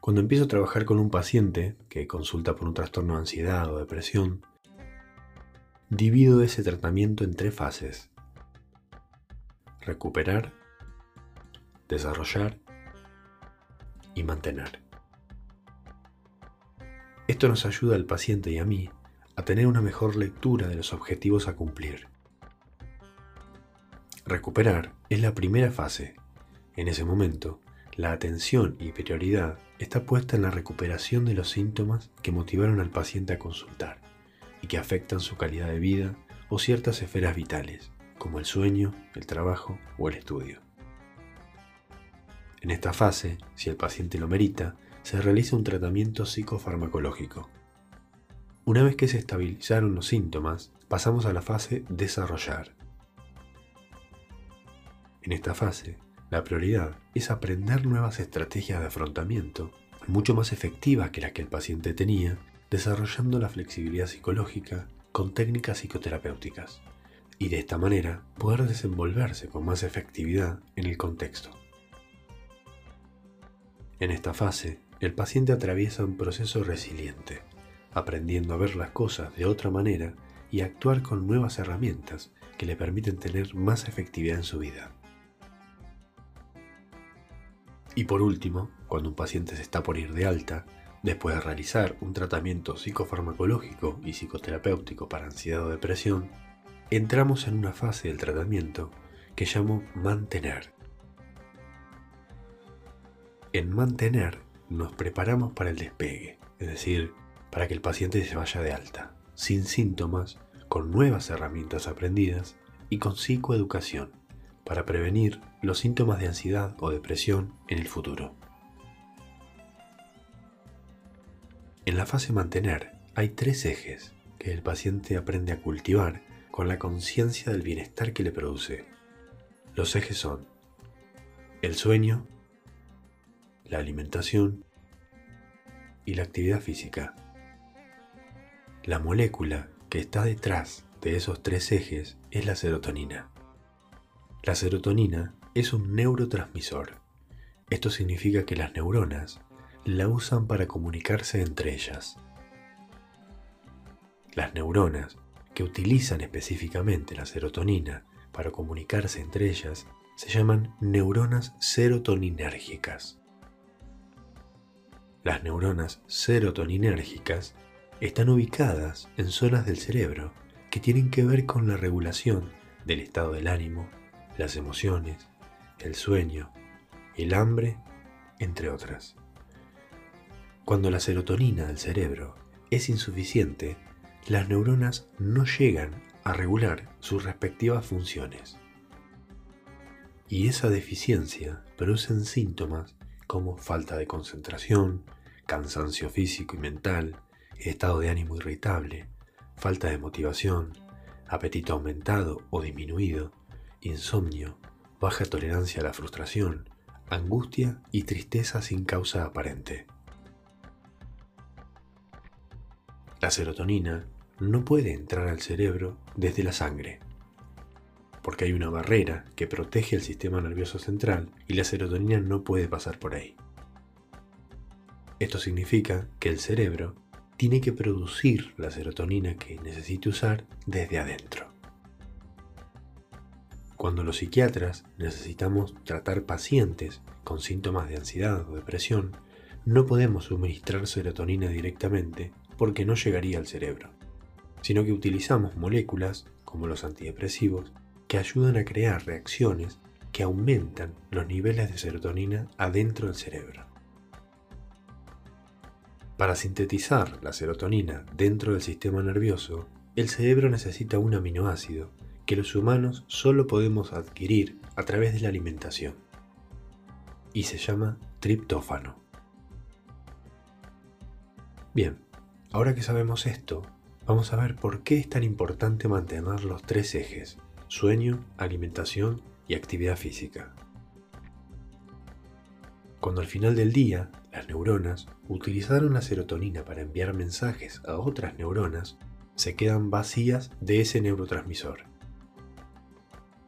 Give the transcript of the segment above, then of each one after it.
Cuando empiezo a trabajar con un paciente que consulta por un trastorno de ansiedad o depresión, divido ese tratamiento en tres fases. Recuperar, desarrollar y mantener. Esto nos ayuda al paciente y a mí a tener una mejor lectura de los objetivos a cumplir. Recuperar es la primera fase. En ese momento, la atención y prioridad está puesta en la recuperación de los síntomas que motivaron al paciente a consultar y que afectan su calidad de vida o ciertas esferas vitales, como el sueño, el trabajo o el estudio. En esta fase, si el paciente lo merita, se realiza un tratamiento psicofarmacológico. Una vez que se estabilizaron los síntomas, pasamos a la fase desarrollar. En esta fase, la prioridad es aprender nuevas estrategias de afrontamiento, mucho más efectivas que las que el paciente tenía, desarrollando la flexibilidad psicológica con técnicas psicoterapéuticas, y de esta manera poder desenvolverse con más efectividad en el contexto. En esta fase, el paciente atraviesa un proceso resiliente, aprendiendo a ver las cosas de otra manera y actuar con nuevas herramientas que le permiten tener más efectividad en su vida. Y por último, cuando un paciente se está por ir de alta, después de realizar un tratamiento psicofarmacológico y psicoterapéutico para ansiedad o depresión, entramos en una fase del tratamiento que llamo mantener. En mantener nos preparamos para el despegue, es decir, para que el paciente se vaya de alta, sin síntomas, con nuevas herramientas aprendidas y con psicoeducación, para prevenir los síntomas de ansiedad o depresión en el futuro. En la fase mantener hay tres ejes que el paciente aprende a cultivar con la conciencia del bienestar que le produce. Los ejes son el sueño, la alimentación y la actividad física. La molécula que está detrás de esos tres ejes es la serotonina. La serotonina es un neurotransmisor. Esto significa que las neuronas la usan para comunicarse entre ellas. Las neuronas que utilizan específicamente la serotonina para comunicarse entre ellas se llaman neuronas serotoninérgicas. Las neuronas serotoninérgicas están ubicadas en zonas del cerebro que tienen que ver con la regulación del estado del ánimo, las emociones, el sueño, el hambre, entre otras. Cuando la serotonina del cerebro es insuficiente, las neuronas no llegan a regular sus respectivas funciones. Y esa deficiencia produce síntomas como falta de concentración, cansancio físico y mental, estado de ánimo irritable, falta de motivación, apetito aumentado o disminuido, insomnio, baja tolerancia a la frustración, angustia y tristeza sin causa aparente. La serotonina no puede entrar al cerebro desde la sangre porque hay una barrera que protege el sistema nervioso central y la serotonina no puede pasar por ahí. Esto significa que el cerebro tiene que producir la serotonina que necesite usar desde adentro. Cuando los psiquiatras necesitamos tratar pacientes con síntomas de ansiedad o depresión, no podemos suministrar serotonina directamente porque no llegaría al cerebro, sino que utilizamos moléculas, como los antidepresivos, que ayudan a crear reacciones que aumentan los niveles de serotonina adentro del cerebro. Para sintetizar la serotonina dentro del sistema nervioso, el cerebro necesita un aminoácido que los humanos solo podemos adquirir a través de la alimentación y se llama triptófano. Bien, ahora que sabemos esto, vamos a ver por qué es tan importante mantener los tres ejes sueño, alimentación y actividad física. Cuando al final del día las neuronas utilizaron la serotonina para enviar mensajes a otras neuronas, se quedan vacías de ese neurotransmisor.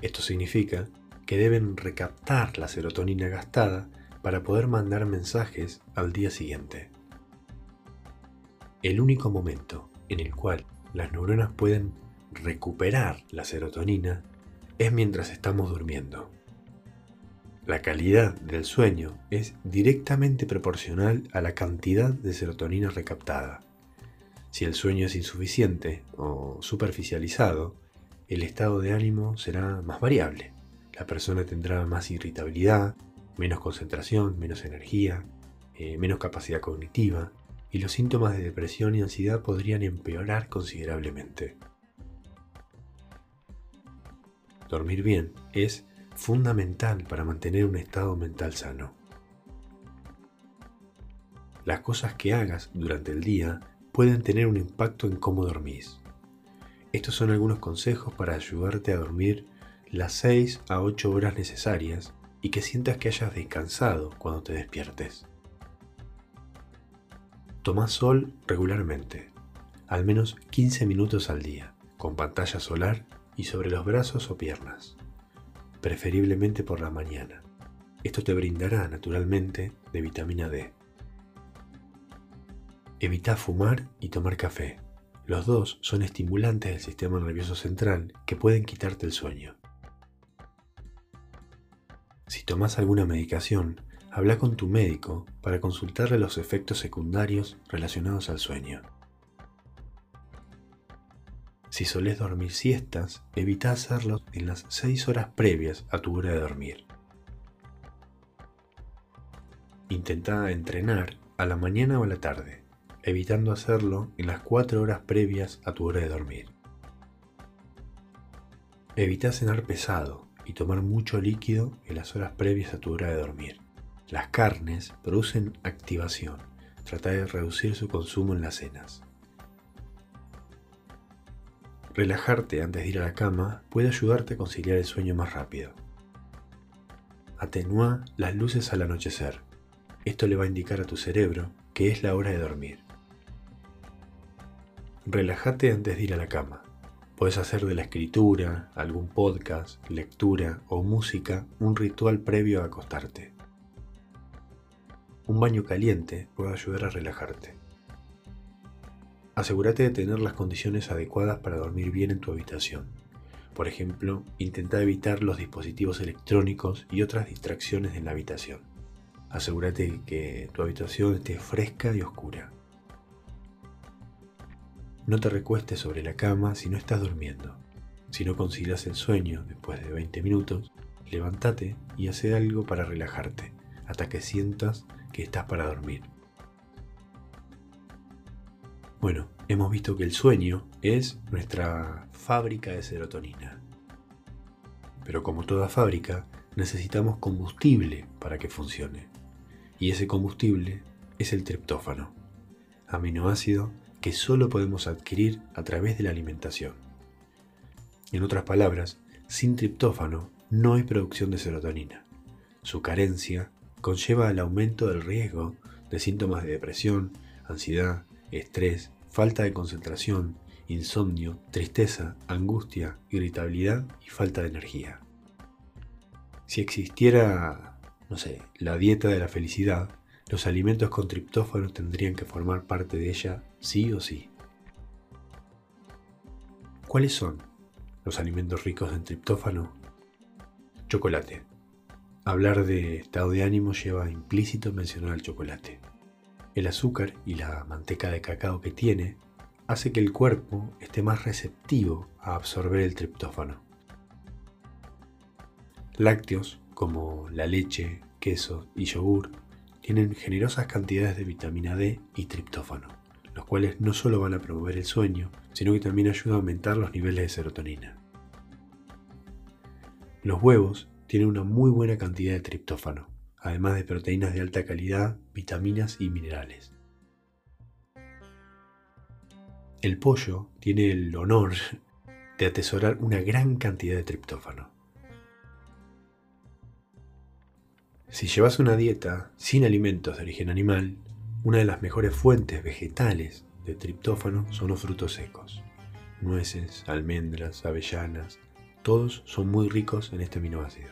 Esto significa que deben recaptar la serotonina gastada para poder mandar mensajes al día siguiente. El único momento en el cual las neuronas pueden recuperar la serotonina es mientras estamos durmiendo. La calidad del sueño es directamente proporcional a la cantidad de serotonina recaptada. Si el sueño es insuficiente o superficializado, el estado de ánimo será más variable. La persona tendrá más irritabilidad, menos concentración, menos energía, eh, menos capacidad cognitiva, y los síntomas de depresión y ansiedad podrían empeorar considerablemente. Dormir bien es fundamental para mantener un estado mental sano. Las cosas que hagas durante el día pueden tener un impacto en cómo dormís. Estos son algunos consejos para ayudarte a dormir las 6 a 8 horas necesarias y que sientas que hayas descansado cuando te despiertes. Toma sol regularmente, al menos 15 minutos al día, con pantalla solar y sobre los brazos o piernas preferiblemente por la mañana. Esto te brindará naturalmente de vitamina D. Evita fumar y tomar café. Los dos son estimulantes del sistema nervioso central que pueden quitarte el sueño. Si tomas alguna medicación, habla con tu médico para consultarle los efectos secundarios relacionados al sueño. Si solés dormir siestas, evita hacerlo en las 6 horas previas a tu hora de dormir. Intenta entrenar a la mañana o a la tarde, evitando hacerlo en las 4 horas previas a tu hora de dormir. Evita cenar pesado y tomar mucho líquido en las horas previas a tu hora de dormir. Las carnes producen activación. Trata de reducir su consumo en las cenas. Relajarte antes de ir a la cama puede ayudarte a conciliar el sueño más rápido. Atenúa las luces al anochecer. Esto le va a indicar a tu cerebro que es la hora de dormir. Relájate antes de ir a la cama. Puedes hacer de la escritura, algún podcast, lectura o música un ritual previo a acostarte. Un baño caliente puede ayudar a relajarte. Asegúrate de tener las condiciones adecuadas para dormir bien en tu habitación. Por ejemplo, intenta evitar los dispositivos electrónicos y otras distracciones en la habitación. Asegúrate que tu habitación esté fresca y oscura. No te recuestes sobre la cama si no estás durmiendo. Si no concilias el sueño después de 20 minutos, levántate y haz algo para relajarte hasta que sientas que estás para dormir. Bueno, hemos visto que el sueño es nuestra fábrica de serotonina. Pero como toda fábrica, necesitamos combustible para que funcione. Y ese combustible es el triptófano, aminoácido que solo podemos adquirir a través de la alimentación. En otras palabras, sin triptófano no hay producción de serotonina. Su carencia conlleva al aumento del riesgo de síntomas de depresión, ansiedad, estrés, falta de concentración, insomnio, tristeza, angustia, irritabilidad y falta de energía. Si existiera, no sé, la dieta de la felicidad, los alimentos con triptófano tendrían que formar parte de ella sí o sí. ¿Cuáles son los alimentos ricos en triptófano? Chocolate. Hablar de estado de ánimo lleva implícito mencionar al chocolate. El azúcar y la manteca de cacao que tiene hace que el cuerpo esté más receptivo a absorber el triptófano. Lácteos como la leche, queso y yogur tienen generosas cantidades de vitamina D y triptófano, los cuales no solo van a promover el sueño, sino que también ayudan a aumentar los niveles de serotonina. Los huevos tienen una muy buena cantidad de triptófano, además de proteínas de alta calidad, vitaminas y minerales. El pollo tiene el honor de atesorar una gran cantidad de triptófano. Si llevas una dieta sin alimentos de origen animal, una de las mejores fuentes vegetales de triptófano son los frutos secos. Nueces, almendras, avellanas, todos son muy ricos en este aminoácido.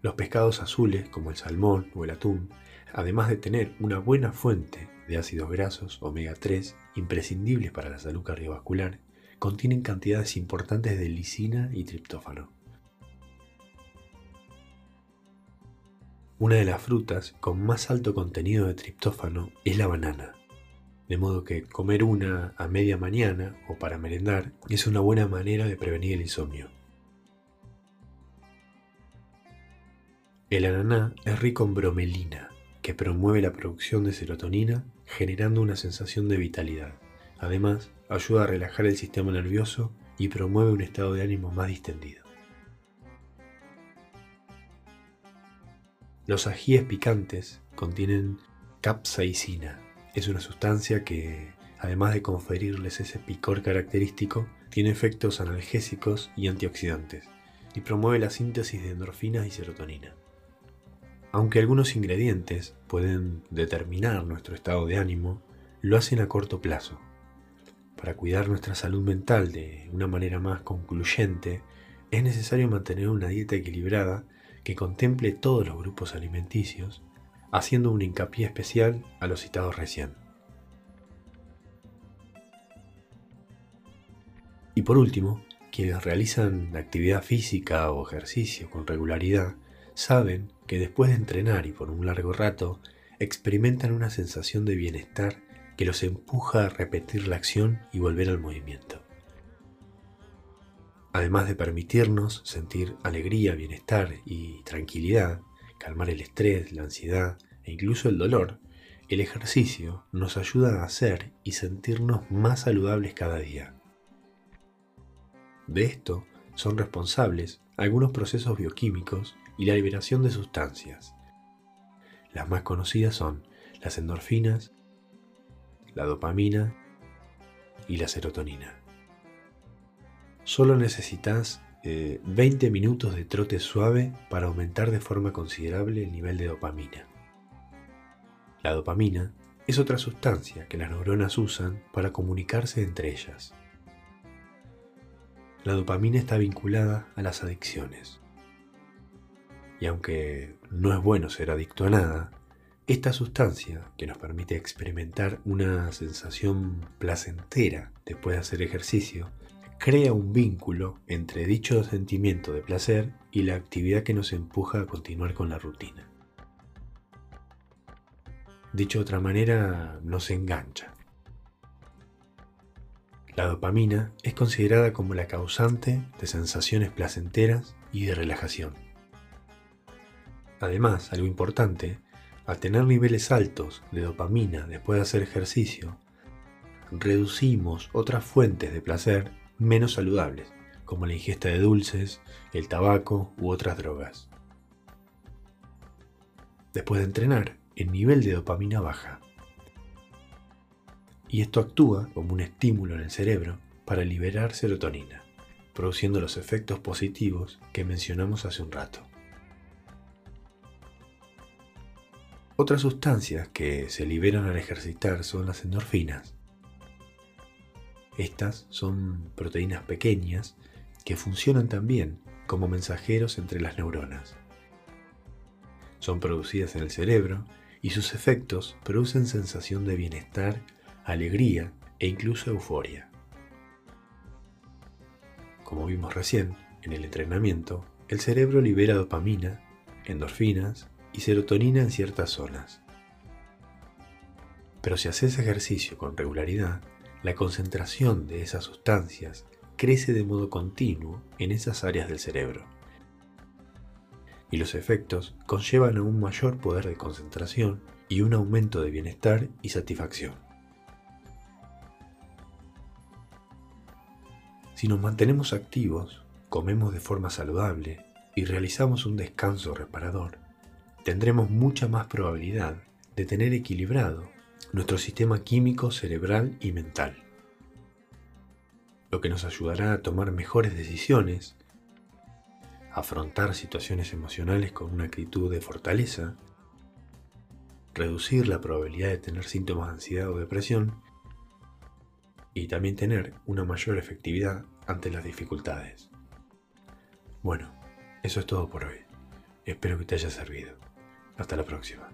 Los pescados azules, como el salmón o el atún, además de tener una buena fuente de ácidos grasos omega 3 imprescindibles para la salud cardiovascular, contienen cantidades importantes de lisina y triptófano. Una de las frutas con más alto contenido de triptófano es la banana, de modo que comer una a media mañana o para merendar es una buena manera de prevenir el insomnio. El ananá es rico en bromelina, que promueve la producción de serotonina, generando una sensación de vitalidad. Además, ayuda a relajar el sistema nervioso y promueve un estado de ánimo más distendido. Los ajíes picantes contienen capsaicina, es una sustancia que, además de conferirles ese picor característico, tiene efectos analgésicos y antioxidantes, y promueve la síntesis de endorfinas y serotonina. Aunque algunos ingredientes pueden determinar nuestro estado de ánimo, lo hacen a corto plazo. Para cuidar nuestra salud mental de una manera más concluyente, es necesario mantener una dieta equilibrada que contemple todos los grupos alimenticios haciendo un hincapié especial a los citados recién. Y por último, quienes realizan actividad física o ejercicio con regularidad saben que después de entrenar y por un largo rato experimentan una sensación de bienestar que los empuja a repetir la acción y volver al movimiento. Además de permitirnos sentir alegría, bienestar y tranquilidad, calmar el estrés, la ansiedad e incluso el dolor, el ejercicio nos ayuda a hacer y sentirnos más saludables cada día. De esto son responsables algunos procesos bioquímicos y la liberación de sustancias. Las más conocidas son las endorfinas, la dopamina y la serotonina. Solo necesitas 20 eh, minutos de trote suave para aumentar de forma considerable el nivel de dopamina. La dopamina es otra sustancia que las neuronas usan para comunicarse entre ellas. La dopamina está vinculada a las adicciones. Y aunque no es bueno ser adicto a nada, esta sustancia, que nos permite experimentar una sensación placentera después de hacer ejercicio, crea un vínculo entre dicho sentimiento de placer y la actividad que nos empuja a continuar con la rutina. Dicho de otra manera, nos engancha. La dopamina es considerada como la causante de sensaciones placenteras y de relajación. Además, algo importante, al tener niveles altos de dopamina después de hacer ejercicio, reducimos otras fuentes de placer menos saludables, como la ingesta de dulces, el tabaco u otras drogas. Después de entrenar, el nivel de dopamina baja. Y esto actúa como un estímulo en el cerebro para liberar serotonina, produciendo los efectos positivos que mencionamos hace un rato. Otras sustancias que se liberan al ejercitar son las endorfinas, estas son proteínas pequeñas que funcionan también como mensajeros entre las neuronas. Son producidas en el cerebro y sus efectos producen sensación de bienestar, alegría e incluso euforia. Como vimos recién, en el entrenamiento, el cerebro libera dopamina, endorfinas y serotonina en ciertas zonas. Pero si haces ejercicio con regularidad, la concentración de esas sustancias crece de modo continuo en esas áreas del cerebro. Y los efectos conllevan a un mayor poder de concentración y un aumento de bienestar y satisfacción. Si nos mantenemos activos, comemos de forma saludable y realizamos un descanso reparador, tendremos mucha más probabilidad de tener equilibrado nuestro sistema químico cerebral y mental, lo que nos ayudará a tomar mejores decisiones, afrontar situaciones emocionales con una actitud de fortaleza, reducir la probabilidad de tener síntomas de ansiedad o depresión y también tener una mayor efectividad ante las dificultades. Bueno, eso es todo por hoy. Espero que te haya servido. Hasta la próxima.